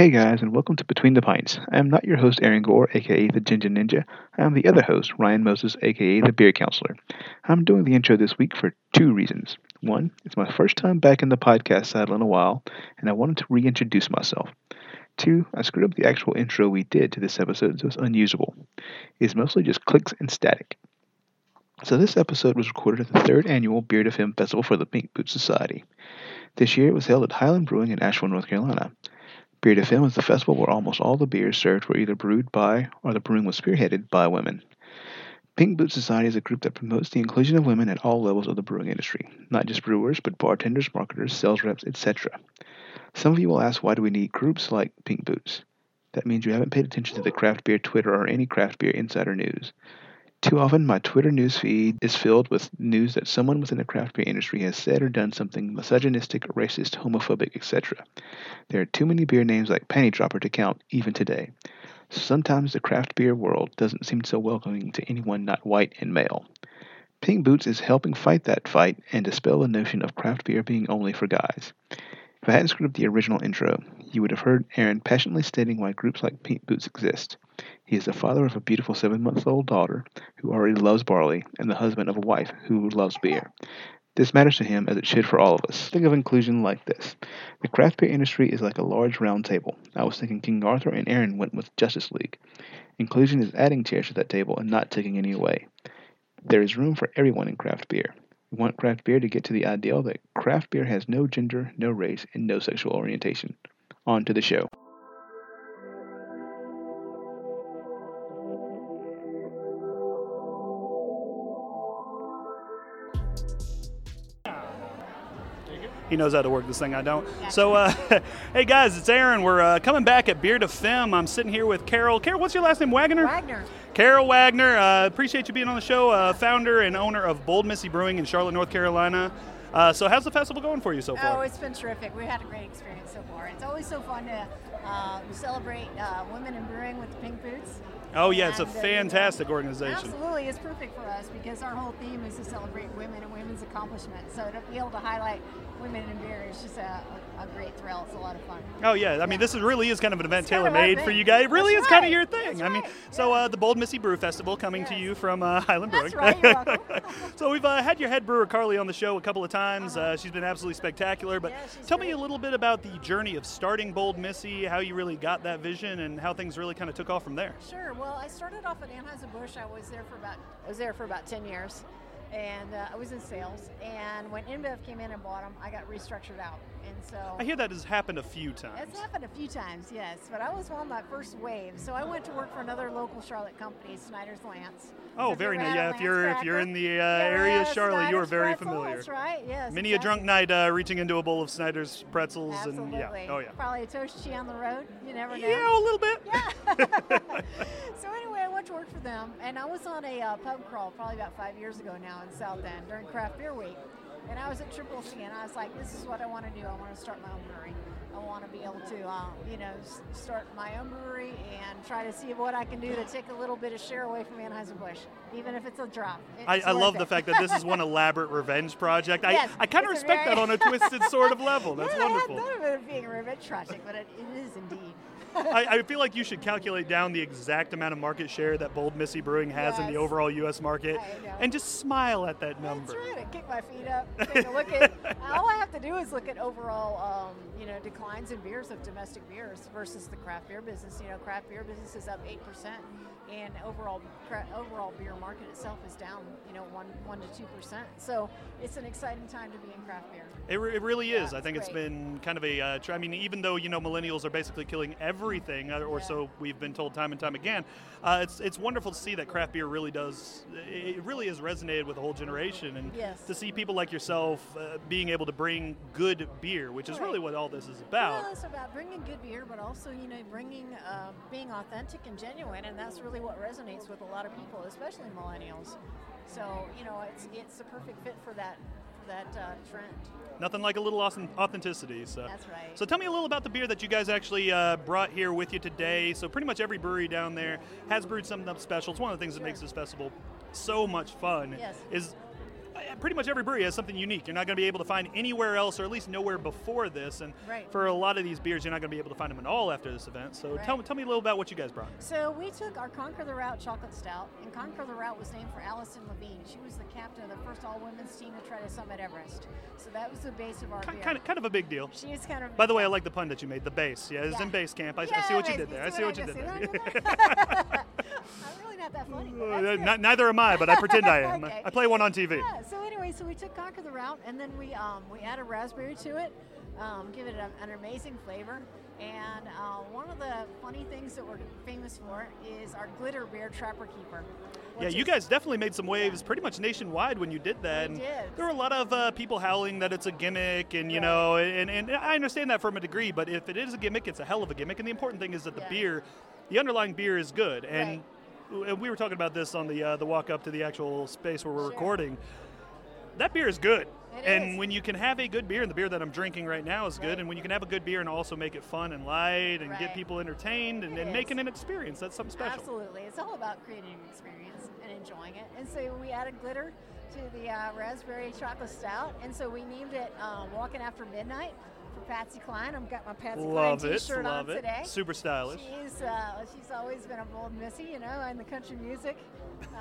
Hey guys, and welcome to Between the Pints. I am not your host, Aaron Gore, aka the Ginger Ninja. I am the other host, Ryan Moses, aka the Beer Counselor. I'm doing the intro this week for two reasons. One, it's my first time back in the podcast saddle in a while, and I wanted to reintroduce myself. Two, I screwed up the actual intro we did to this episode, so it's unusable. It's mostly just clicks and static. So this episode was recorded at the third annual Beer to Femme Festival for the Pink Boot Society. This year it was held at Highland Brewing in Asheville, North Carolina. Beer Film is the festival where almost all the beers served were either brewed by or the brewing was spearheaded by women. Pink Boot Society is a group that promotes the inclusion of women at all levels of the brewing industry, not just brewers, but bartenders, marketers, sales reps, etc. Some of you will ask why do we need groups like Pink Boots? That means you haven't paid attention to the craft beer Twitter or any craft beer insider news. Too often, my Twitter news feed is filled with news that someone within the craft beer industry has said or done something misogynistic, racist, homophobic, etc. There are too many beer names like Panty Dropper to count, even today. Sometimes the craft beer world doesn't seem so welcoming to anyone not white and male. Pink Boots is helping fight that fight and dispel the notion of craft beer being only for guys. If I hadn't screwed up the original intro, you would have heard Aaron passionately stating why groups like Pink Boots exist. He is the father of a beautiful seven month old daughter who already loves barley and the husband of a wife who loves beer. This matters to him as it should for all of us. Think of inclusion like this The craft beer industry is like a large round table. I was thinking King Arthur and Aaron went with Justice League. Inclusion is adding chairs to that table and not taking any away. There is room for everyone in craft beer. We want craft beer to get to the ideal that craft beer has no gender, no race, and no sexual orientation. On to the show. He knows how to work this thing. I don't. So, uh, hey guys, it's Aaron. We're uh, coming back at Beer to Femme. I'm sitting here with Carol. Carol, what's your last name? Wagner. Wagner. Carol Wagner. Uh, appreciate you being on the show. Uh, founder and owner of Bold Missy Brewing in Charlotte, North Carolina. Uh, so, how's the festival going for you so far? Oh, it's been terrific. We had a great experience so far. It's always so fun to uh, celebrate uh, women in brewing with the Pink Boots. Oh yeah, it's a fantastic organization. Absolutely, it's perfect for us because our whole theme is to celebrate women and women's accomplishments. So to be able to highlight women in beer is just a, a, great thrill. It's a lot of fun. Oh yeah, I mean this is really is kind of an event tailor made for you guys. It really That's is kind of your thing. That's I mean, right. so Yeah. uh, the Bold Missy Brew Festival coming to you from uh, Highland Brewing. That's right, so we've uh, had your head brewer Carly on the show a couple of times. uh she's been absolutely spectacular. But Uh-huh. Yeah, tell me a little bit about the journey of starting Bold Missy, how you really got that vision, and how things really kind of took off from there. Sure. Well, I started off at Anheuser Busch. I was there for about I was there for about ten years, and uh, I was in sales. And when InBev came in and bought them, I got restructured out. And so I hear that has happened a few times. It's happened a few times, yes, but I was on that first wave. So I went to work for another local Charlotte company, Snyder's Lance. Oh, very nice. Yeah, if you're if you're in the uh, you're area of Charlotte, you are very pretzel, familiar. That's right. Yes. Many a drunk night uh, reaching into a bowl of Snyder's pretzels Absolutely. and yeah. Oh yeah. Probably a toasty on the road. You never know. Yeah, a little bit. Yeah. so anyway, I went to work for them, and I was on a uh, pub crawl probably about five years ago now in South End during Craft Beer Week, and I was at Triple C, and I was like, "This is what I want to do. I want to start my own brewery. I want to be able to, uh, you know, s- start my own brewery and try to see what I can do to take a little bit of share away from Anheuser Busch, even if it's a drop." I, It's I worth love the fact that this is one elaborate revenge project. I, Yes, I kind of respect very- that on a twisted sort of level. That's yeah, wonderful. I hadn't thought of it being a revenge project, but it, it is indeed. I, I feel like you should calculate down the exact amount of market share that Bold Missy Brewing has in the overall U.S. market, and just smile at that number. That's right. I kick my feet up. Take a look at. all I have to do is look at overall, um, you know, declines in beers of domestic beers versus the craft beer business. You know, craft beer business is up eight percent, and overall overall beer market itself is down, you know, one one to two percent. So it's an exciting time to be in craft beer. It, re- it really is. Yeah, I think it's been kind of a. Uh, tr- I mean, even though you know millennials are basically killing everything, uh, or Yeah. so we've been told time and time again, uh, it's it's wonderful to see that craft beer really does. It it really has resonated with a whole generation, and Yes. to see people like yourself uh, being able to bring good beer, which is Right. really what all this is about. Well, it's about bringing good beer, but also, you know, bringing, uh, being authentic and genuine, and that's really what resonates with a lot of people, especially millennials. So, you know, it's it's a perfect fit for that for that uh, trend. Nothing like a little authen- authenticity. So. That's right. So tell me a little about the beer that you guys actually uh, brought here with you today. So pretty much every brewery down there has brewed something up special. It's one of the things that Sure. makes this festival so much fun. Yes. Is pretty much every brewery has something unique. You're not going to be able to find anywhere else, or at least nowhere before this. And Right. for a lot of these beers, you're not going to be able to find them at all after this event. So tell, Right. tell me a little about what you guys brought. So we took our Conquer the Route chocolate stout, and Conquer the Route was named for Alison Levine. She was the captain of the first all-women's team to try to summit Everest. So that was the base of our Ki- beer. Kind of, kind of a big deal. She is kind of. By the way, I like the pun that you made. The base, yeah, it's Yeah. in base camp. I, I Yeah, see what you did there. I see what you did there. I'm really not that funny. Uh, that's n- good. neither am I, but I pretend I am. Okay. I play one on TV. Yeah, so anyway, so we took Conquer the Route and then we um, we added raspberry to it, um, give it a, an amazing flavor. And uh, one of the funny things that we're famous for is our glitter beer Trapper Keeper. Yeah, you guys definitely made some waves pretty much nationwide when you did that. We and did. There were a lot of uh, people howling that it's a gimmick, and you Right. know, and, and I understand that from a degree, but if it is a gimmick, it's a hell of a gimmick. And the important thing is that the Yeah. beer, the underlying beer is good. And w- we were talking about this on the uh, the walk up to the actual space where we're Sure. recording. That beer is good. It and is. when you can have a good beer, and the beer that I'm drinking right now is good, and when you can have a good beer and also make it fun and light and get people entertained and, and making an experience, that's something special. Absolutely, it's all about creating an experience and enjoying it. And so we added glitter to the uh, raspberry chocolate stout, and so we named it um, "Walking After Midnight" Patsy Cline. I've got my Patsy Love Cline it, T-shirt love on it. today. Super stylish. She's uh, she's always been a bold missy, you know, in the country music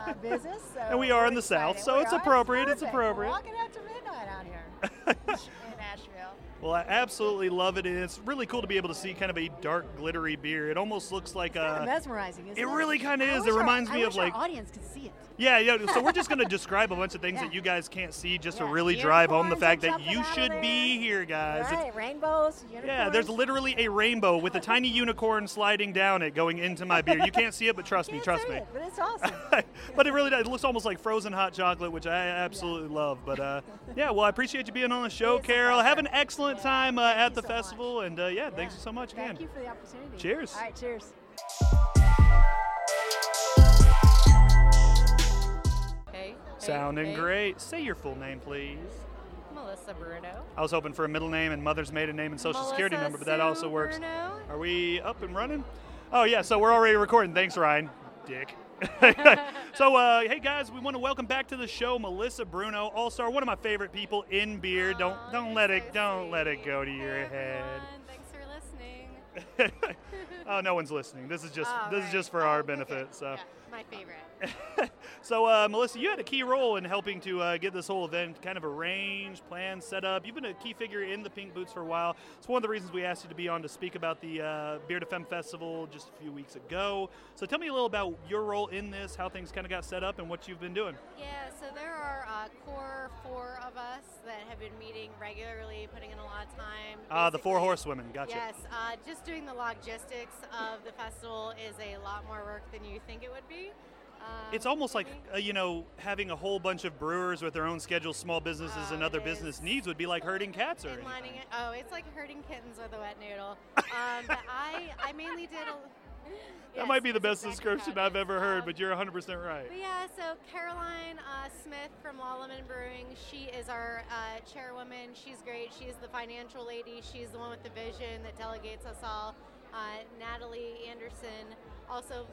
uh, business. So And we are in the South, so We it's are. appropriate, it's perfect. appropriate. We're walking after midnight out here in Asheville. Well, I absolutely love it, and it's really cool to be able to see kind of a dark, glittery beer. It almost looks like Kind of a mesmerizing, isn't it it? really kinda is. wish It our- reminds I me of, our like- audience could see it. yeah, yeah. So we're just going to describe a bunch of things Yeah. that you guys can't see, just to Yeah, really drive home the fact that you should be here, guys. It's- Right, rainbows, unicorns. yeah, there's literally a rainbow with a tiny unicorn sliding down it, going into my beer. You can't see it, but trust me, trust me. It, but it's awesome. but it really does. It looks almost like frozen hot chocolate, which I absolutely love. But uh, yeah, well, I appreciate you being on the show, Carol. Have an excellent Yeah, time uh, at the so festival, and uh, yeah, thanks so much again. Thank you for the opportunity. Cheers. All right, cheers. Hey. Sounding hey, hey. great. Say your full name, please. Melissa Bruno. I was hoping for a middle name and mother's maiden name and social security number, but that also works. Bruno. Are we up and running? Oh yeah, so we're already recording. Thanks, Ryan. Dick. So uh, hey guys, we want to welcome back to the show Melissa Bruno, All Star, one of my favorite people in beer. don't don't let so it don't let it go to your Hey, head. Thanks for listening. oh, no one's listening. This is just Oh, this is just for Oh, our okay. benefit. So. Yeah, my favorite. so, uh, Melissa, you had a key role in helping to uh, get this whole event kind of arranged, planned, set up. You've been a key figure in the Pink Boots for a while. It's one of the reasons we asked you to be on to speak about the uh, Beer to Femme Festival just a few weeks ago. So, tell me a little about your role in this, how things kind of got set up, and what you've been doing. Yeah, so there are uh, core four of us that have been meeting regularly, putting in a lot of time. Ah, the four horsewomen. Gotcha. Yes, uh, just doing the logistics of the festival is a lot more work than you think it would be. Um, It's almost like uh, you know having a whole bunch of brewers with their own schedules, small businesses, Oh, and other business needs would be like herding cats or lining it. Oh, it's like herding kittens with a wet noodle. Um, but I, I mainly did. A, That Yes, might be the best exactly description I've ever heard, Um, but you're 100% right. Yeah, so Caroline uh, Smith from Lawleman Brewing, she is our uh, chairwoman. She's great. She's the financial lady. She's the one with the vision that delegates us all. Uh, Natalie Anderson, also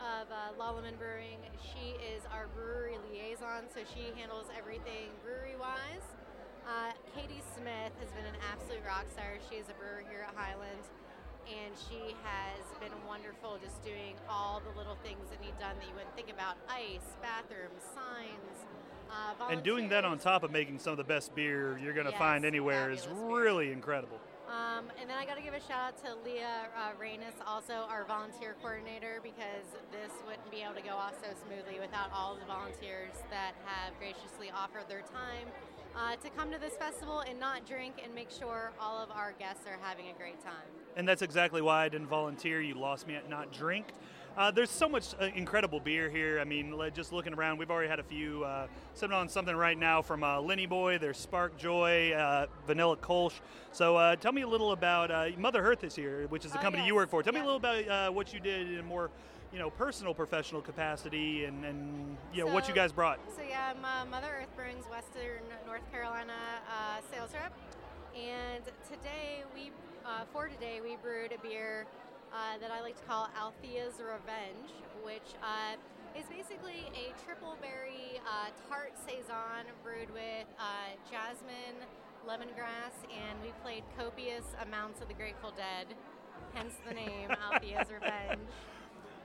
of uh, Lawleman Brewing, she is our brewery liaison, so she handles everything brewery wise. Uh, Katie Smith has been an absolute rock star. She is a brewer here at Highland and she has been wonderful just doing all the little things that need done that you wouldn't think about ice bathrooms signs uh, And doing that on top of making some of the best beer you're going to Yes, find anywhere is really incredible. Um, and then I got to give a shout out to Leah uh, also our volunteer coordinator, because this wouldn't be able to go off so smoothly without all the volunteers that have graciously offered their time uh, to come to this festival and not drink and make sure all of our guests are having a great time. And that's exactly why I didn't volunteer. You lost me at not drink. Uh, there's so much uh, incredible beer here. I mean, just looking around, we've already had a few. Uh, sipping on something right now from uh, Lenny Boy. There's Spark Joy, uh, Vanilla Kolsch. So uh, tell me a little about uh, Mother Earth is here, which is the Oh, company you work for. Tell me a little about uh, what you did in a more, you know, personal, professional capacity, and, and you know what you guys brought. So yeah, I'm uh, Mother Earth Brewing's Western North Carolina uh, sales rep, and today we, uh, for today, we brewed a beer uh, that I like to call Althea's Revenge, which uh, is basically a triple berry uh, tart saison brewed with uh, jasmine, lemongrass, and we played copious amounts of the Grateful Dead. Hence the name Althea's Revenge.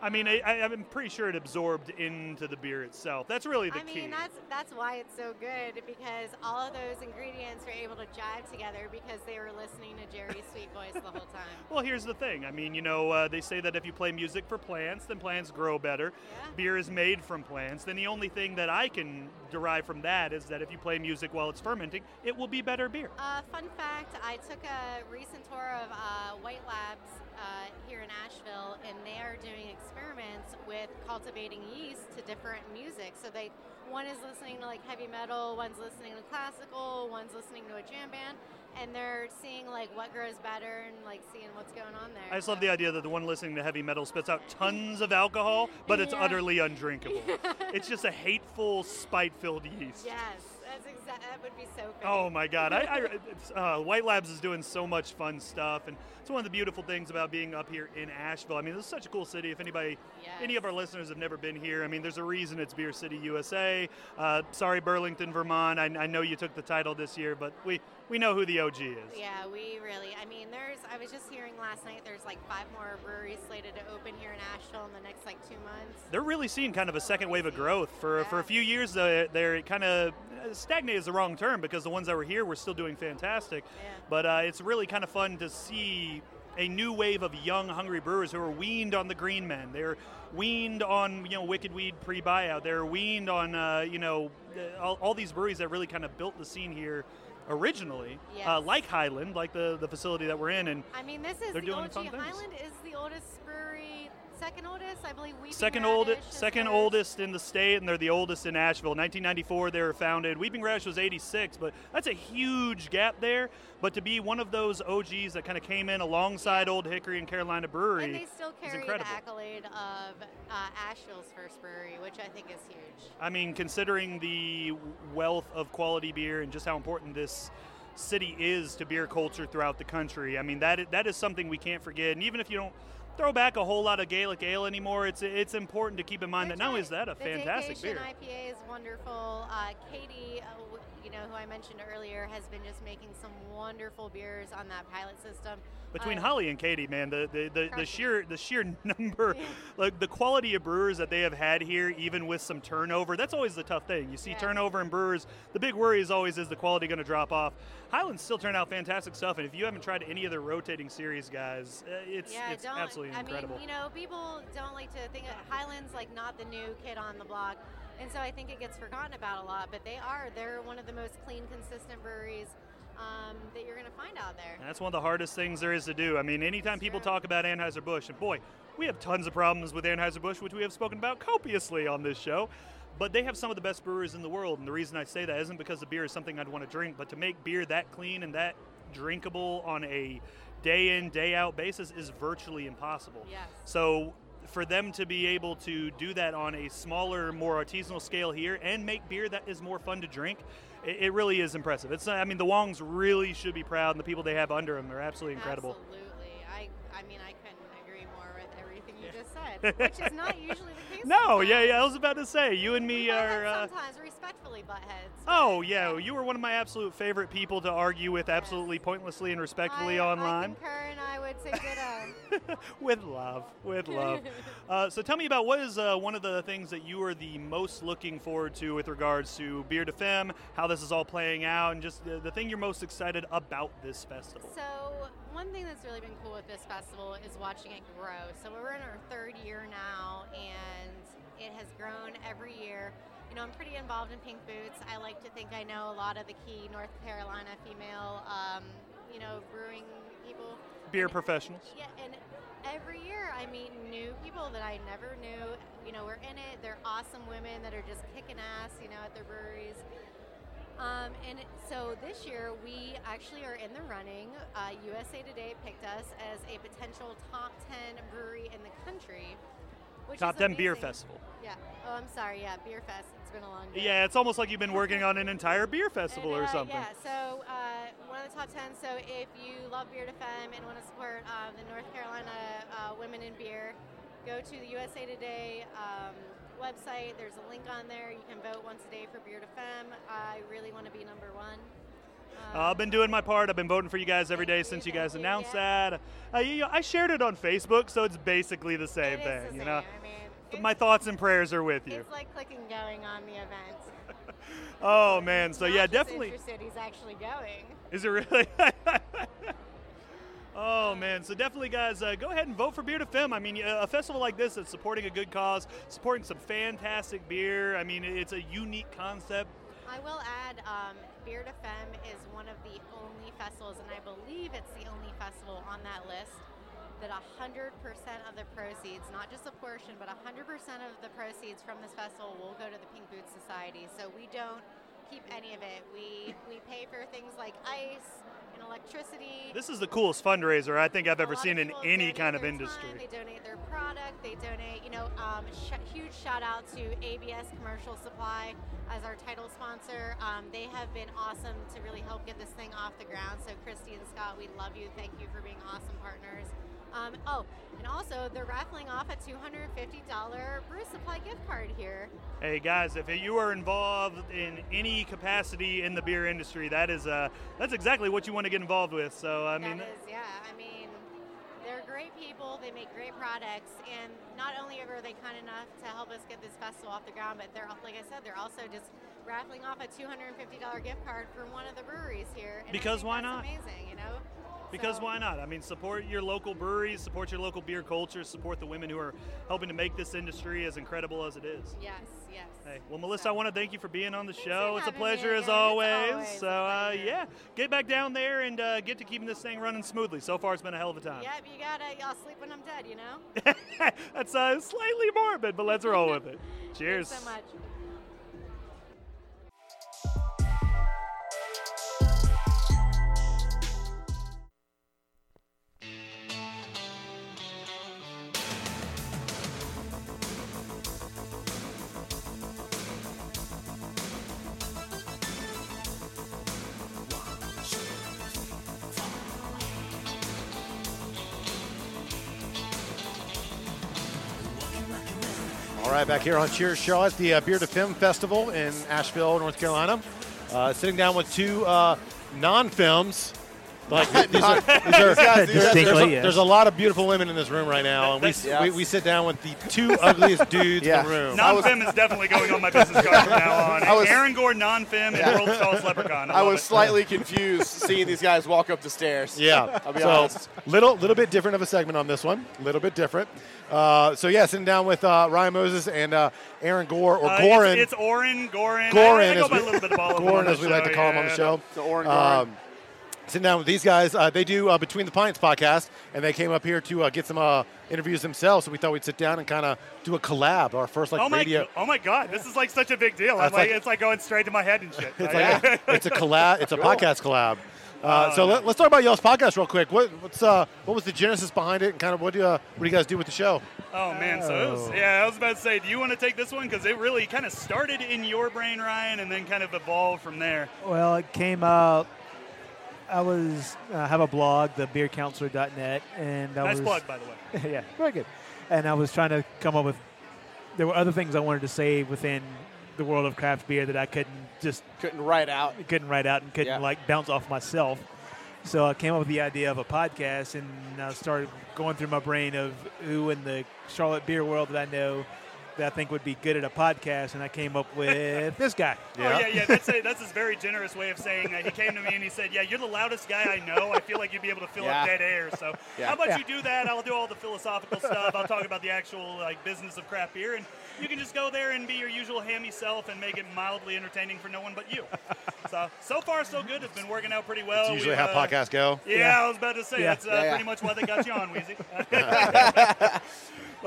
I mean, I, I, I'm pretty sure it absorbed into the beer itself. That's really the I key. mean, that's that's why it's so good because all of those ingredients are able to jive together because they were listening to Jerry's sweet voice the whole time. Well, here's the thing. I mean, you know, uh, they say that if you play music for plants, then plants grow better. Yeah. Beer is made from plants. Then the only thing that I can derive from that is that if you play music while it's fermenting, it will be better beer. Uh, fun fact: I took a recent tour of uh, White Labs uh, here in Asheville, and they are doing experiments with cultivating yeast to different music. So they, one is listening to like heavy metal, one's listening to classical, one's listening to a jam band, and they're seeing like what grows better and like seeing what's going on there. I just love the idea that the one listening to heavy metal spits out tons of alcohol, but it's Yeah. utterly undrinkable. it's just a hateful, spite-filled yeast. Yes, that's exact. That would be so. Oh my God! I, I it's, uh, White Labs is doing so much fun stuff, and it's one of the beautiful things about being up here in Asheville. I mean, this is such a cool city. If anybody, any of our listeners have never been here, I mean, there's a reason it's Beer City, USA. Uh, sorry, Burlington, Vermont. I, I know you took the title this year, but we we know who the OG is. Yeah, we really. I mean, there's. I was just hearing last night. There's like five more breweries slated to open here in Asheville in the next like two months. They're really seeing kind of a second wave of growth. For for a few years, uh, they're kind of stagnated is the wrong term because the ones that were here were still doing fantastic. But uh, it's really kind of fun to see a new wave of young, hungry brewers who are weaned on the green men. They're weaned on you know Wicked Weed pre-buyout. They're weaned on uh, you know uh, all, all these breweries that really kind of built the scene here originally, uh, like Highland, like the the facility that we're in, and I mean, this is They're the doing OG. things. Highland is the oldest brewery, second oldest, I believe. Weeping second Radish oldest, second oldest in the state, and they're the oldest in Asheville. 1994, they were founded. Weeping Radish was 86, but that's a huge gap there. But to be one of those OGs that kind of came in alongside Old Hickory and Carolina Brewery And they still is carry the incredible. accolade of uh, Asheville's first brewery, which I think is huge. I mean, considering the wealth of quality beer and just how important this city is to beer culture throughout the country, I mean that that is something we can't forget. And even if you don't throw back a whole lot of Gaelic ale anymore, it's it's important to keep in mind that not only is that a fantastic beer. IPA is wonderful. Uh, Katie, uh, you know, who I mentioned earlier, has been just making some wonderful beers on that pilot system. Between Uh, Holly and Katie, man, the the, the, the sheer the sheer number, like the quality of brewers that they have had here, even with some turnover, that's always the tough thing. You see turnover in brewers. The big worry is always is the quality going to drop off. Highlands still turn out fantastic stuff, and if you haven't tried any of their rotating series, guys, uh, it's yeah, it's absolutely incredible. I mean, you know, people don't like to think of Highlands like not the new kid on the block, and so I think it gets forgotten about a lot. But they are. They're one of the most clean, consistent breweries um, that you're going to find out there. And that's one of the hardest things there is to do. I mean, anytime people talk about Anheuser-Busch, and boy, we have tons of problems with Anheuser-Busch, which we have spoken about copiously on this show, but they have some of the best brewers in the world. And the reason I say that isn't because the beer is something I'd want to drink, but to make beer that clean and that drinkable on a day in, day out basis is virtually impossible. Yes. So for them to be able to do that on a smaller, more artisanal scale here and make beer that is more fun to drink, it, it really is impressive. It's I mean the Wongs really should be proud, and the people they have under them are absolutely incredible. Absolutely. I, I mean, I couldn't agree more with everything you just said, which is not usually the case. No, yeah, yeah. I was about to say you and me Butt are. Uh, sometimes respectfully butt heads. oh yeah, you were one of my absolute favorite people to argue with, absolutely pointlessly and respectfully I, online. I concur, and I would say ditto. with love, with love. uh, so tell me about what is uh, one of the things that you are the most looking forward to with regards to Beer de Femme, how this is all playing out, and just the, the thing you're most excited about this festival. So one thing that's really been cool with this festival is watching it grow. So we're in our third year now, and it has grown every year. You know, I'm pretty involved in Pink Boots. I like to think I know a lot of the key North Carolina female, um, you know, brewing people. Beer professionals. Yeah, and every year I meet new people that I never knew. You know, we're in it. They're awesome women that are just kicking ass, you know, at their breweries. Um, and so this year we actually are in the running. Uh, USA Today picked us as a potential top 10 brewery in the country. Which Top is 10 beer festival. Yeah. Oh, I'm sorry. Yeah, Beer Fest. It's been a long day. Yeah, it's almost like you've been working on an entire beer festival And, or uh, something. Yeah, so uh, one of the top 10. So if you love Beer to Femme and want to support uh, the North Carolina uh, women in beer, go to the USA Today um, website. There's a link on there. You can vote once a day for Beer to Femme. I really want to be number one. Uh, I've been doing my part. I've been voting for you guys every day since you guys announced that. Uh, you know, I shared it on Facebook, so it's basically the same It thing. the You same. know, I mean, my thoughts and prayers are with you. It's like clicking going on the event. Oh man, so yeah, definitely. interested, he's actually going. Is it really? oh man, so definitely, guys, uh, go ahead and vote for Beer to Femme. I mean, a festival like this that's supporting a good cause, supporting some fantastic beer. I mean, it's a unique concept. I will add, um, Beer to Femme is one of the only festivals, and I believe it's the only festival on that list that 100% of the proceeds, not just a portion, but 100% of the proceeds from this festival will go to the Pink Boots Society. So we don't keep any of it. We we pay for things like ice and electricity. This is the coolest fundraiser I think I've ever seen in any kind of industry. Time, they donate their product. They donate, you know, um, sh- huge shout out to ABS Commercial Supply as our title sponsor. Um, they have been awesome to really help get this thing off the ground. So Christy and Scott, we love you. Thank you for being awesome partners. Um, oh, and also they're raffling off a $250 Brew Supply gift card here. Hey guys, if you are involved in any capacity in the beer industry, that is uh, that's exactly what you want to get involved with. So I mean, that is, yeah. I mean, they're great people. They make great products, and not only are they kind enough to help us get this festival off the ground, but they're like I said, they're also just raffling off a $250 gift card for one of the breweries here. Because why not? Amazing, you know. Because So- why not? I mean, support your local breweries, support your local beer culture, support the women who are helping to make this industry as incredible as it is. Yes, yes. Hey, well, Melissa, So- I want to thank you for being on the Thanks show. It's a pleasure as always. always So, uh, yeah, get back down there and uh, get to keeping this thing running smoothly. So far, it's been a hell of a time. Yep, you gotta. I'll sleep when I'm dead. You know. That's uh, slightly morbid, but let's roll with it. Cheers. Thanks so much. Back here on Cheers at the uh, Beer to Femme Festival in Asheville, North Carolina. Uh, sitting down with two uh, non-films. Like these are, these are, guys- there's, there's a, yes. there's a lot of beautiful women in this room right now, and we, s- Yes. we, we sit down with the two ugliest dudes Yeah. in the room. Non-fem is definitely going on my business card from now on. I was- Aaron Gore, non-fem, and Yeah. world's tallest leprechaun. I, I was it. slightly confused seeing these guys walk up the stairs. Yeah. I'll be so honest. little little bit different of a segment on this one. A little bit different. Uh, so yeah, sitting down with uh, Ryan Moses and uh, Aaron Gore or Uh, Gorin. It's, it's Oren, Gorin. Gorin, I, I go as by we- a little bit of all of them Gorin, the as we like to show, call him on the show. The Oren Gorin. Um, sitting down with these guys. Uh, they do uh, Between the Pints podcast, and they came up here to uh, get some uh, interviews themselves. So we thought we'd sit down and kind of do a collab, our first like oh my, radio. oh my God! This is like such a big deal. I'm like, like- it's like going straight to my head and shit. It's like a, it's a collab. It's a podcast collab. Uh, so let, us talk about y'all's podcast real quick. What, what's uh, what was the genesis behind it, and kind of what do uh, what do you guys do with the show? Oh man, so it was, yeah, I was about to say, do you want to take this one because it really kind of started in your brain, Ryan, and then kind of evolved from there. Well, it came out. I was uh, have a blog, thebeercounselor.net, and I nice was plug, by the way. yeah, very good. And I was trying to come up with. There were other things I wanted to say within the world of craft beer that I couldn't just Couldn't write out. couldn't write out and couldn't Yeah. like bounce off myself. So I came up with the idea of a podcast, and I started going through my brain of who in the Charlotte beer world that I know that I think would be good at a podcast, and I came up with this guy. Oh yeah, yeah. That's a, that's his very generous way of saying that. He came to me and he said, "Yeah, you're the loudest guy I know. I feel like you'd be able to fill Yeah. up dead air. So Yeah. how about Yeah. you do that? I'll do all the philosophical stuff. I'll talk about the actual like business of craft beer, and you can just go there and be your usual hammy self and make it mildly entertaining for no one but you. So so far so good. It's been working out pretty well. It's usually We've, how uh, podcasts go. Yeah, I was about to say Yeah. that's uh, Yeah, yeah. pretty much why they got you on, Wheezy.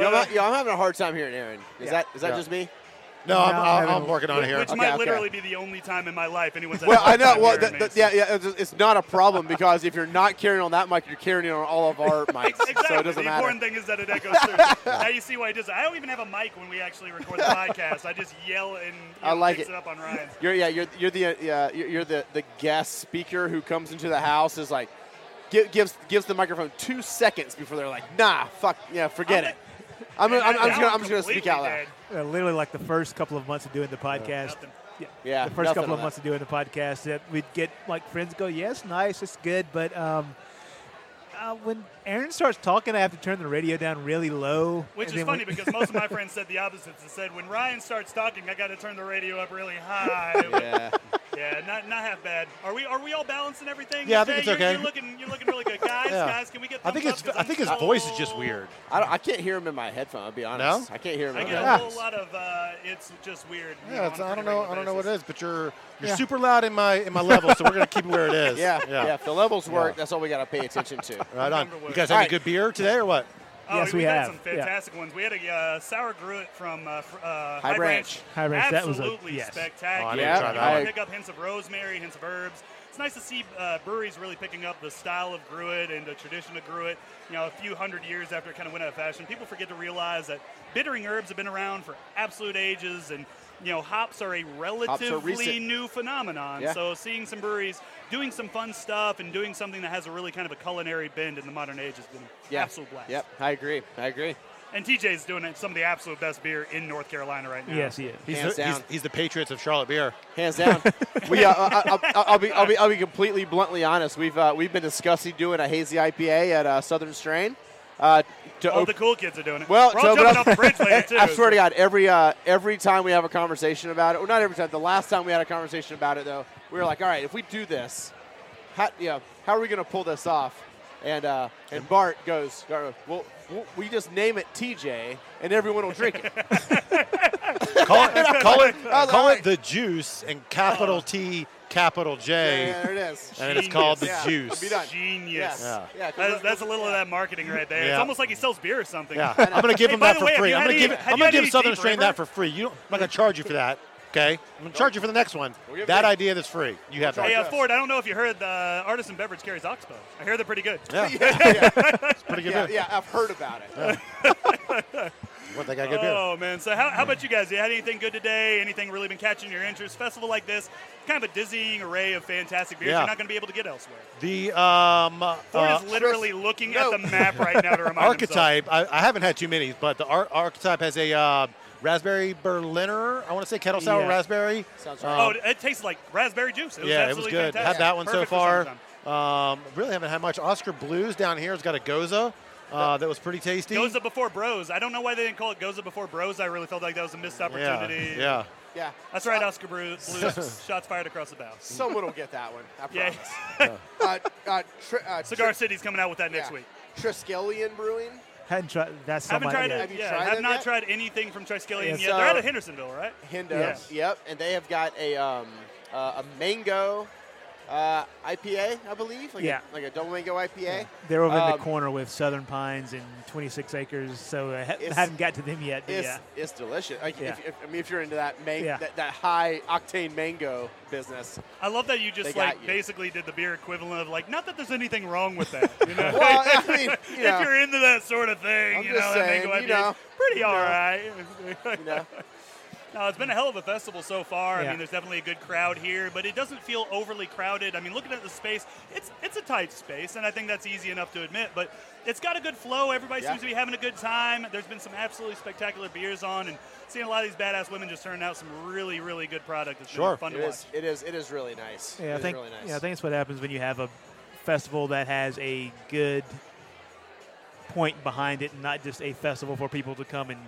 Yo, I'm, yo, I'm having a hard time hearing Aaron. Is Yeah. that is that Yeah. just me? No, I'm, I'm, I I'm working on it here. Which Okay, might okay. literally be the only time in my life anyone's had Well, a I hard know. Well, hearing the, the, yeah, yeah. It's, it's not a problem because if you're not carrying on that mic, you're carrying on all of our mics, Exactly. so it doesn't the matter. important thing is that it echoes through. now you see why it does. I don't even have a mic when we actually record the podcast. I just yell and I know, like it. it up on Ryan's. You're yeah, you're you're the uh, you're, you're the the guest speaker who comes into the house is like gives gives the microphone two seconds before they're like, nah, fuck, yeah, forget I'm it. I'm, And I'm, I'm just gonna, I'm just gonna speak completely out loud. dead. Uh, literally, like the first couple of months of doing the podcast. Yeah, Yeah, the first couple of that. months of doing the podcast, that we'd get like friends go, "Yes, nice, it's good," but um, uh, when Aaron starts talking, I have to turn the radio down really low. Which is funny when- because most of my friends said the opposite. They said when Ryan starts talking, I got to turn the radio up really high. Yeah. Yeah, not not half bad. Are we are we all balancing everything? Yeah, I think it's you're, okay. You're looking you're looking really good, guys. Yeah. Guys, can we get? I think it's. I think his so- voice is just weird. I, I can't hear him in my headphone. I'll be honest. No? I can't hear him. I in get my a Yeah. whole lot of uh, it's just weird. Yeah, know, it's, on don't know. I don't know what it is, but you're you're Yeah. super loud in my in my level, so we're gonna keep it where it is. Yeah, yeah, If the levels work, Yeah. that's all we got to pay attention to. Right on. You guys All have right. any good beer today or what? Oh, Yes, we, we had have. some Yeah. fantastic ones. We had a uh, sour gruit from uh, uh, High Branch. High Branch, that was a- Absolutely yes. spectacular. Oh, I didn't Yeah, try you that pick up hints of rosemary, hints of herbs. It's nice to see uh, breweries really picking up the style of gruit and the tradition of gruit. You know, a few hundred years after it kind of went out of fashion, people forget to realize that bittering herbs have been around for absolute ages, and you know, hops are a relatively recent. new phenomenon. Yeah. So seeing some breweries doing some fun stuff and doing something that has a really kind of a culinary bend in the modern age has been an Yeah. absolute blast. Yep, I agree. I agree. And TJ's doing some of the absolute best beer in North Carolina right now. yes, he is. He's Hands the, down. he's the Patriots of Charlotte beer. Hands down. we, uh, I, I, I'll, be, I'll be, I'll be completely bluntly honest. We've, uh, we've been discussing doing a hazy IPA at uh, Southern Strain. Uh, to All op- the cool kids are doing it. Well, We're so- all jumping I- off the bridge later too. I swear to God, every uh, every time we have a conversation about it, well, not every time. The last time we had a conversation about it, though, we were like, "All right, if we do this, how, you know, how are we going to pull this off?" And uh, and Bart goes, "Well, well, we just name it TJ, and everyone will drink it." Call it, call it, call it the juice and capital T, capital J, yeah, there it is. and it's called the Yeah, juice. be done. Genius. Yeah. Yeah, 'cause That's, that's a little of that marketing right there. It's almost like he sells beer or something. Yeah, I'm gonna give Hey, him by that for way, free. I'm gonna give have I'm gonna give Southern Deep Strain that for free. You don't, I'm not gonna charge you for that. Okay, I'm gonna charge you for the next one. That idea that's free. You have Hey, that. uh, Ford, I don't know if you heard the Artisan Beverage carries Oxbow. I hear they're pretty good. Yeah, yeah, yeah, pretty good yeah, beer. yeah, I've heard about it. What they got good beer. Oh man! So how, how about you guys? You had anything good today? Anything really been catching your interest? Festival like this, kind of a dizzying array of fantastic beers Yeah. you're not going to be able to get elsewhere. The um, Ford uh, is literally looking no. at the map right now to remind himself. archetype. I, I haven't had too many, but the ar- archetype has a uh, raspberry Berliner. I want to say kettle sour Yeah. raspberry. Sounds Um. Oh, it, it tastes like raspberry juice. It was yeah, it was good. Fantastic. Had that one Perfect so far. Um, really haven't had much. Oskar Blues down here has got a Gose uh, that was pretty tasty. Gose before Bros. I don't know why they didn't call it Gose before Bros. I really felt like that was a missed opportunity. Yeah, yeah. yeah, That's right, Oscar Bru- Blues. Shots fired across the bow. someone will get that one. I Yeah. promise. uh, uh, tri- uh, Cigar tri- City's coming out with that next yeah. week. Triskelion Brewing. Hadn't tried. That's Haven't tried yeah. it Have you yet. tried have not yet? tried anything from Triskelion Yes. yet. They're out of Hendersonville, right? Hindo. Yes. Yep, and they have got a um, uh, a mango uh, IPA, I believe. Like Yeah. A, like a double mango IPA. They're over in Um, the corner with Southern Pines and 26 acres, so I ha- haven't got to them yet. It's, yeah, it's delicious. Like Yeah. if, if, I mean, if you're into that, man- Yeah. that, that high octane mango business. I love that you just like you. basically did the beer equivalent of like not that there's anything wrong with that. You know? Well, I mean, you know, if you're into that sort of thing, I'm you just know, that saying, mango you IPA 's know, pretty you know. all right. you know, No, it's been a hell of a festival so far. I mean, there's definitely a good crowd here, but it doesn't feel overly crowded. I mean, looking at the space, it's it's a tight space, and I think that's easy enough to admit. But it's got a good flow. Everybody Yeah. seems to be having a good time. There's been some absolutely spectacular beers on, and seeing a lot of these badass women just turning out some really, really good product. It's Sure. been fun it to watch. It is. It is really nice. yeah. It I think really nice. yeah, I think it's what happens when you have a festival that has a good point behind it, and not just a festival for people to come and.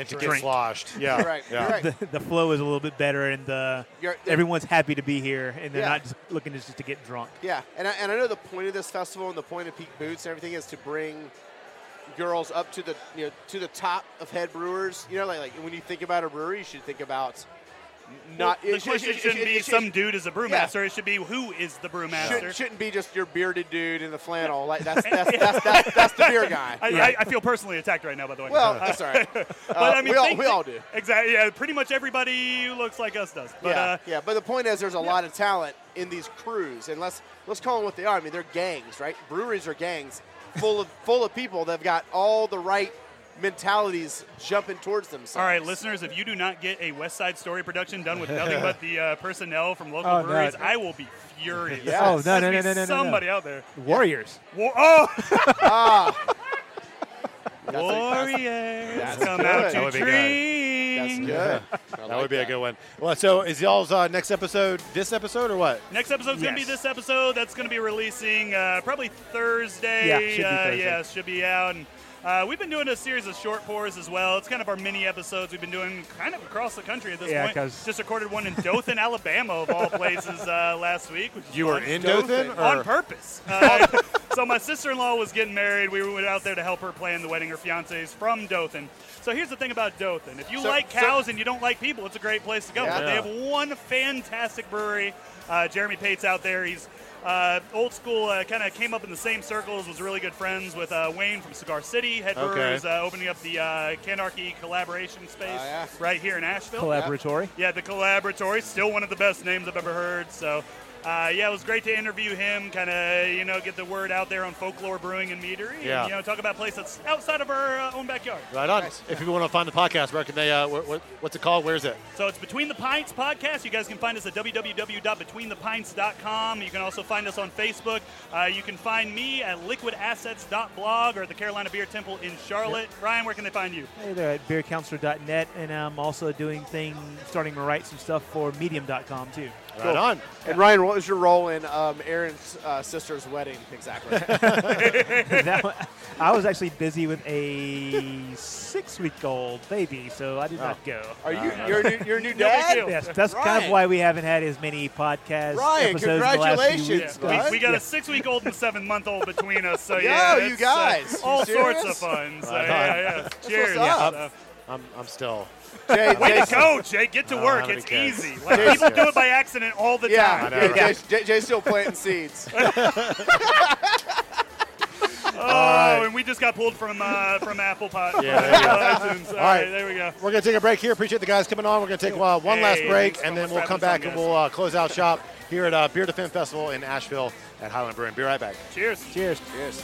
And to Drink. get Drink. sloshed. Yeah, You're right. Yeah. You're right. The, the flow is a little bit better, and the You're- everyone's happy to be here, and they're Yeah. not just looking just to get drunk. Yeah, and I, and I know the point of this festival and the point of Pink Boots and everything is to bring girls up to the you know to the top of head brewers. You know, like, like when you think about a brewery, you should think about n- not. Well, the it should- question it should- shouldn't it be should- some dude is a brewmaster. Yeah. It should be who is the brewmaster. Should, shouldn't be just your bearded dude in the flannel. Like that's that's that's, that's, that's the beer guy. I, I, I feel personally attacked right now, by the way. well, that's all right. Uh, but I mean, we all we all do. Exactly. Yeah, pretty much everybody who looks like us does. But yeah, uh, yeah. But the point is, there's a lot of talent in these crews, and let's let's call them what they are. I mean, they're gangs, right? Breweries are gangs, full of full of people that've got all the right mentalities jumping towards themselves. All right, listeners, if you do not get a West Side Story production done with nothing but the uh, personnel from local Oh, no. breweries, I will be furious. Yes. Oh, no, no, no, no, no, no, no. Somebody out there. Warriors. War- oh, Ah. Warriors. Let's come out to That would be good. That's drink. good. I That like would be a good one. Well, so is y'all's uh, next episode this episode or what? Next episode's gonna be this episode. That's gonna be releasing uh, probably Thursday. Yeah, should be uh, Thursday. Yeah, should be out. And, uh, we've been doing a series of short pours as well. It's kind of our mini episodes we've been doing kind of across the country at this Yeah, point. 'cause- Just recorded one in Dothan, Alabama, of all places, uh, last week. Which You were in Dothan. Dothan? on purpose. Uh, so my sister-in-law was getting married. We went out there to help her plan the wedding. Her fiance is from Dothan. So here's the thing about Dothan: if you So- like so- cows and you don't like people, it's a great place to go. Yeah. But they have one fantastic brewery. Uh, Jeremy Pate's out there. He's uh, old school. Uh, kind of came up in the same circles. Was really good friends with uh, Wayne from Cigar City. Head Okay. brewers uh, opening up the uh, Canarchy collaboration space Oh, yeah. right here in Asheville. Collaboratory. Yeah, the Collaboratory, still one of the best names I've ever heard. So, uh, yeah, it was great to interview him, kind of, you know, get the word out there on folklore brewing and meadery, Yeah. and, you know, talk about a place that's outside of our uh, own backyard. Right on. Nice. If people want to find the podcast, where can they? Uh, what, what, what's it called? Where's it? So it's Between the Pints podcast. You guys can find us at www.betweenthepints.com. You can also find us on Facebook. Uh, you can find me at liquidassets.blog or at the Carolina Beer Temple in Charlotte. Ryan, where can they find you? Hey, they're at beercounselor.net, and I'm also doing things, starting to write some stuff for medium.com too. Right on. And Ryan, what was your role in um, Aaron's uh, sister's wedding exactly? That one- I was actually busy with a six-week-old baby, so I did not go. Are you you're a new, you're a new big dad? Yes, that's kind of why we haven't had as many podcast Ryan, episodes in the last few congratulations, weeks. guys. We, we got Yeah. a six-week-old and seven-month-old between us, so Yo, yeah, you it's, uh, guys. all You sorts of fun. So Right yeah, on. yeah. Cheers. what's up. So- I'm, I'm still. Jay, Way Jay- to go, Jay. Get to Oh, work. It's kids? easy. Like, Jay- people do it by accident all the Yeah, time. yeah. Jay, Jay, Jay's still planting seeds. Oh, and we just got pulled from uh, from Apple Pod. Yeah, there you go. iTunes. All right. right, there we go. We're going to take a break here. Appreciate the guys coming on. We're going to take uh, one last break, and then we'll come back and guys. we'll uh, close out shop here at uh, Beer to Femme Festival in Asheville at Highland Brewing. Be right back. Cheers. Cheers. Cheers.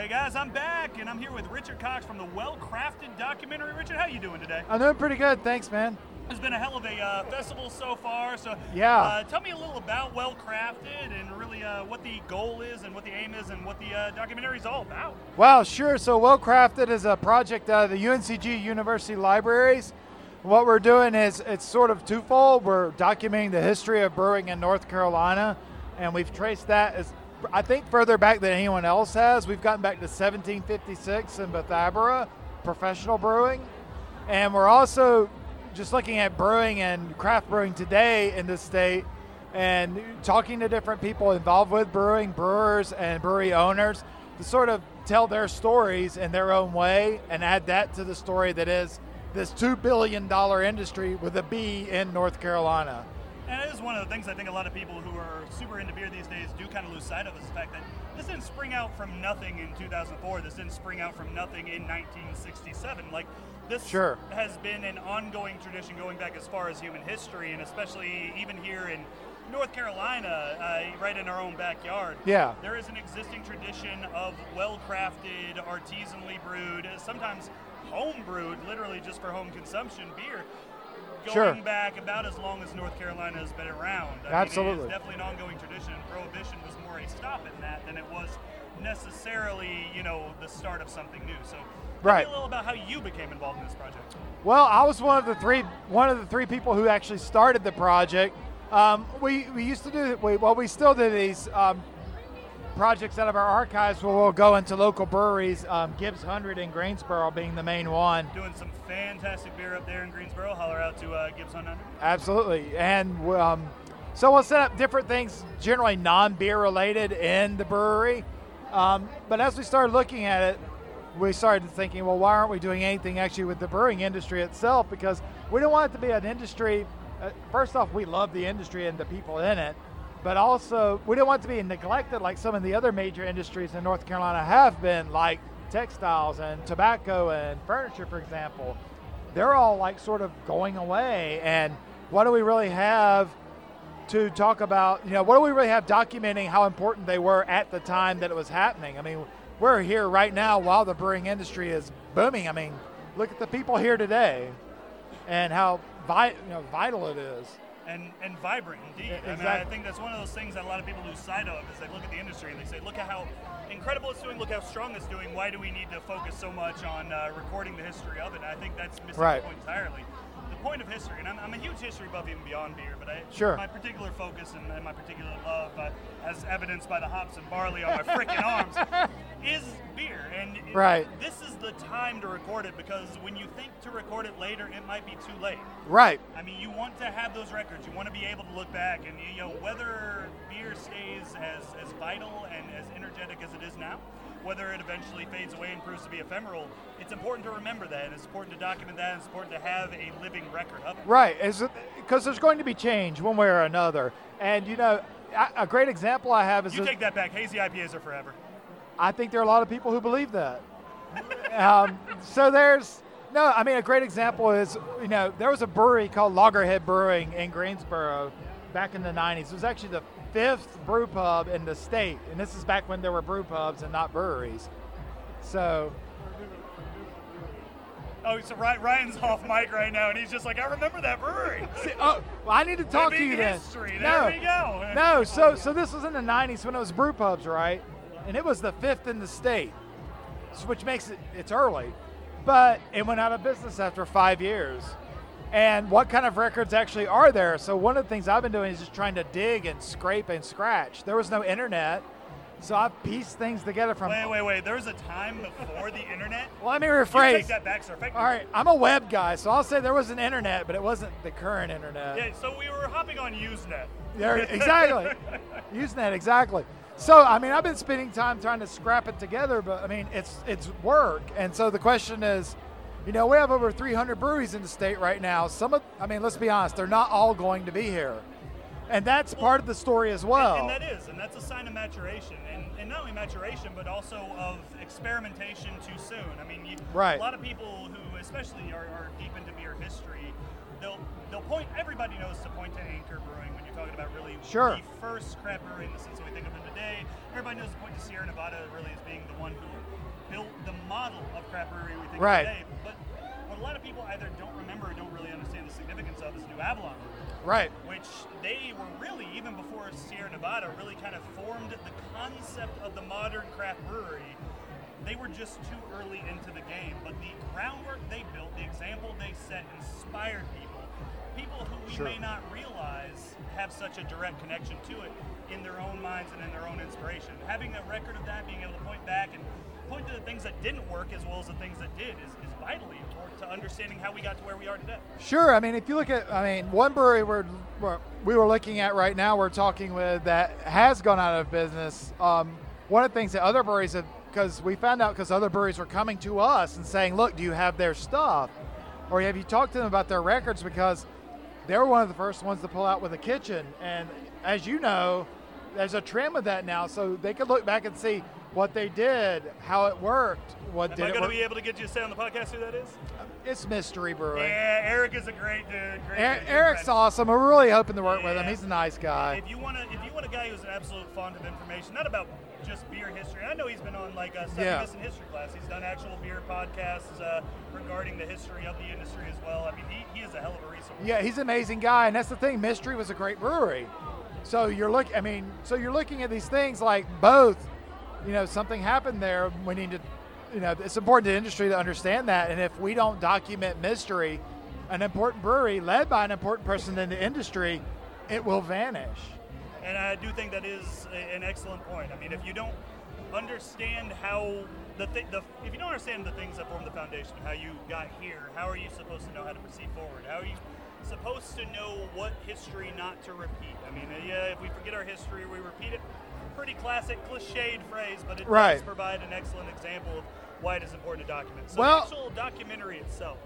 Hey guys, I'm back, and I'm here with Richard Cox from the Well Crafted documentary. Richard, how you doing today? I'm doing pretty good, thanks, man. It's been a hell of a uh, festival so far. So Yeah. uh, tell me a little about Well Crafted and really uh, what the goal is, and what the aim is, and what the uh, documentary is all about. Wow, sure. So, Well Crafted is a project of the UNCG University Libraries. What we're doing is it's sort of twofold. We're documenting the history of brewing in North Carolina, and we've traced that as I think further back than anyone else has. We've gotten back to 1756 in Bethabara, professional brewing, and we're also just looking at brewing and craft brewing today in this state and talking to different people involved with brewing, brewers and brewery owners to sort of tell their stories in their own way and add that to the story that is this $2 billion industry with a B in North Carolina. And it is one of the things I think a lot of people who are super into beer these days do kind of lose sight of is the fact that this didn't spring out from nothing in 2004. This didn't spring out from nothing in 1967. Like this Sure. has been an ongoing tradition going back as far as human history, and especially even here in North Carolina, uh, right in our own backyard. Yeah. There is an existing tradition of well-crafted, artisanally brewed, sometimes home brewed, literally just for home consumption beer going Sure. back about as long as North Carolina has been around. I Absolutely. Mean, it's definitely an ongoing tradition. Prohibition was more a stop in that than it was necessarily, you know, the start of something new. So, tell Right. me a little about how you became involved in this project. Well, I was one of the three one of the three people who actually started the project. Um, we, we used to do we, well we still do these um, projects out of our archives where we'll go into local breweries. Um, Gibbs Hundred in Greensboro being the main one. Doing some fantastic beer up there in Greensboro. Holler out to uh, Gibbs 100. Absolutely, and um, so we'll set up different things, generally non-beer related, in the brewery. Um, but as we started looking at it, we started thinking, well, why aren't we doing anything actually with the brewing industry itself? Because we don't want it to be an industry. Uh, first off, we love the industry and the people in it, but also we don't want to be neglected like some of the other major industries in North Carolina have been, like textiles and tobacco and furniture, for example. They're all like sort of going away, and what do we really have to talk about, you know, what do we really have documenting how important they were at the time that it was happening? I mean, we're here right now while the brewing industry is booming. I mean, look at the people here today and how vi- you know, vital it is. And, and vibrant indeed. I, mean, I think that's one of those things that a lot of people lose sight of is they look at the industry and they say, look at how incredible it's doing, look how strong it's doing. Why do we need to focus so much on uh, recording the history of it? And I think that's missing Right. the point entirely. Point of history, and I'm, I'm a huge history buff even beyond beer, but I, Sure. my particular focus and, and my particular love, uh, as evidenced by the hops and barley on my freaking arms, is beer. And it- Right. this is the time to record it because when you think to record it later, it might be too late. Right. I mean, you want to have those records. You want to be able to look back and you know whether beer stays as as vital and as energetic as it is now, whether it eventually fades away and proves to be ephemeral. It's important to remember that, and it's important to document that, and it's important to have a living record of it. Right, because there's going to be change one way or another. And you know, a- a great example I have is You take that back. Hazy IPAs are forever. I think there are a lot of people who believe that. um, so there's no, I mean, a great example is you know there was a brewery called Loggerhead Brewing in Greensboro back in the 90s. It was actually the fifth brew pub in the state, and this is back when there were brew pubs and not breweries. So Oh, so Ryan's off mic right now, and he's just like, I remember that brewery. oh, well, I need to talk to you then. history. No, There we go. no. So so this was in the '90s when it was brew pubs, right? And it was the fifth in the state, which makes it it's early, but it went out of business after five years. And what kind of records actually are there? So one of the things I've been doing is just trying to dig and scrape and scratch. There was no internet, so I've pieced things together from. Wait, wait, wait. There was a time before the internet. Well, let me You rephrase. take that back, sir. All right, I'm a web guy, so I'll say there was an internet, but it wasn't the current internet. Yeah, so we were hopping on Usenet. There, exactly. Usenet, exactly. So, I mean, I've been spending time trying to scrap it together, but I mean, it's it's work. And so the question is, you know, we have over 300 breweries in the state right now. Some of, I mean, let's be honest, they're not all going to be here, and that's part of the story as well. And, and that is, and that's a sign of maturation, and, and not only maturation, but also of experimentation too soon. I mean, you, Right. a lot of people who, especially, are, are deep into beer history, they'll they'll point. Everybody knows to point to Anchor Brewing when you're talking about really Sure. the first craft brewery in the sense that we think of them today. Everybody knows to point to Sierra Nevada really as being the one who built the model of craft brewery we think Right. of today. A lot of people either don't remember or don't really understand the significance of is New Albion right. which they were really even before Sierra Nevada really kind of formed the concept of the modern craft brewery. They were just too early into the game, but the groundwork they built, the example they set, inspired people. People who we Sure. may not realize have such a direct connection to it in their own minds and in their own inspiration. Having a record of that, being able to point back and point to the things that didn't work as well as the things that did is, is vitally important to understanding how we got to where we are today. Sure. I mean, if you look at, I mean, one brewery we're, we were looking at right now, we're talking with that has gone out of business. Um, one of the things that other breweries have, because we found out because other breweries were coming to us and saying, "Look, do you have their stuff, or have you talked to them about their records?" Because they were one of the first ones to pull out with a kitchen, and as you know, there's a trend with that now, so they could look back and see what they did, how it worked, what Am did I going to be able to get you to say on the podcast who that is? It's mystery brewing. Yeah, Eric is a great dude. Great Er- dude, Eric's awesome. We're really hoping to work with him. He's a nice guy. If you want to, if you want a guy who's an absolute fond of information, not about just beer history. I know he's been on like a Sunday Yeah. Miss in history class. He's done actual beer podcasts uh, regarding the history of the industry as well. I mean, he, he is a hell of a resource. Yeah, he's an amazing guy, and that's the thing. Mystery was a great brewery. So you're look. I mean, so you're looking at these things like both. You know, something happened there. We need to. You know, it's important to industry to understand that. And if we don't document mystery, an important brewery led by an important person in the industry, it will vanish. And I do think that is an excellent point. I mean, if you don't understand how the, th- the if you don't understand the things that form the foundation, of how you got here, how are you supposed to know how to proceed forward? How are you supposed to know what history not to repeat? I mean, yeah, if we forget our history, we repeat it. Pretty classic, cliched phrase, but it does provide an excellent example of why it is important to document. So Well- the actual documentary itself.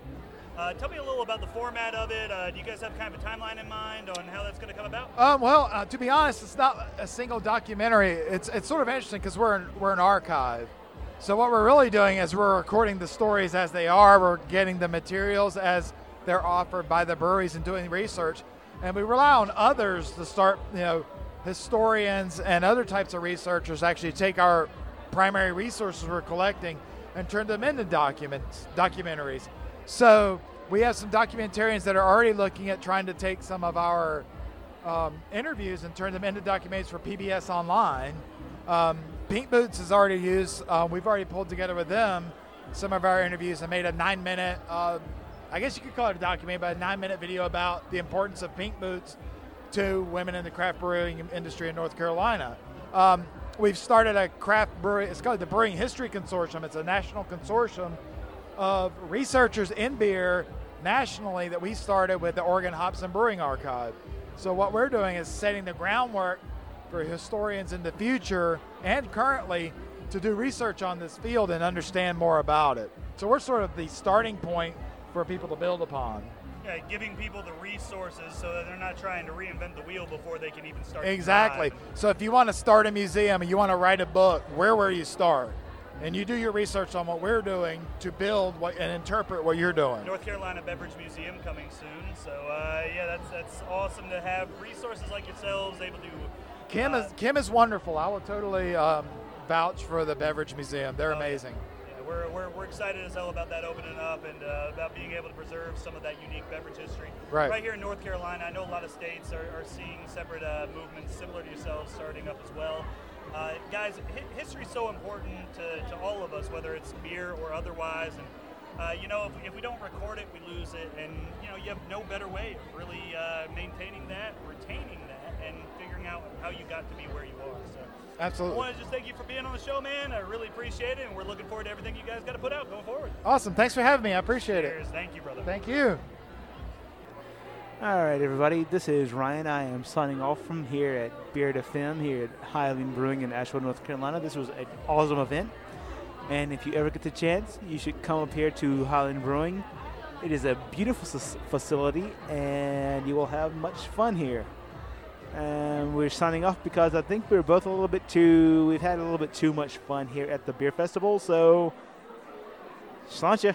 Uh, tell me a little about the format of it. Uh, do you guys have kind of a timeline in mind on how that's going to come about? Um, well, uh, to be honest, it's not a single documentary. It's it's sort of interesting because we're an, we're an archive. So what we're really doing is we're recording the stories as they are. We're getting the materials as they're offered by the breweries and doing research, and we rely on others to start. You know, historians and other types of researchers actually take our primary resources we're collecting and turn them into documents, documentaries. So we have some documentarians that are already looking at trying to take some of our um, interviews and turn them into documentaries for PBS Online. Um, Pink Boots has already used. Uh, we've already pulled together with them some of our interviews and made a nine-minute. Uh, I guess you could call it a documentary, but a nine-minute video about the importance of Pink Boots to women in the craft brewing industry in North Carolina. Um, we've started a craft brewery. It's called the Brewing History Consortium. It's a national consortium of researchers in beer nationally that we started with the Oregon Hops and Brewing Archive. So what we're doing is setting the groundwork for historians in the future and currently to do research on this field and understand more about it. So we're sort of the starting point for people to build upon. Yeah, giving people the resources so that they're not trying to reinvent the wheel before they can even start. Exactly. So if you want to start a museum and you want to write a book, where will you start? And you do your research on what we're doing to build what, and interpret what you're doing. North Carolina Beverage Museum coming soon. So uh, yeah, that's that's awesome to have resources like yourselves able to. Kim uh, is Kim is wonderful. I will totally um, vouch for the Beverage Museum. They're Oh, amazing. Yeah, we're, we're, we're excited as hell about that opening up and uh, about being able to preserve some of that unique beverage history. Right. Right here in North Carolina, I know a lot of states are, are seeing separate uh, movements similar to yourselves starting up as well. Uh, guys, hi- history is so important to, to all of us, whether it's beer or otherwise. And uh, you know, if we, if we don't record it, we lose it. And you know, you have no better way of really uh, maintaining that, retaining that, and figuring out how you got to be where you are. So. I want to just thank you for being on the show, man. I really appreciate it, and we're looking forward to everything you guys got to put out going forward. Awesome. Thanks for having me. I appreciate it. Cheers. Thank you, brother. Thank you. All right, everybody. This is Ryan. I am signing off from here at Beard FM here at Highland Brewing in Asheville, North Carolina. This was an awesome event, and if you ever get the chance, you should come up here to Highland Brewing. It is a beautiful facility, and you will have much fun here. And we're signing off because I think we're both a little bit too. We've had a little bit too much fun here at the beer festival. So, sláinte.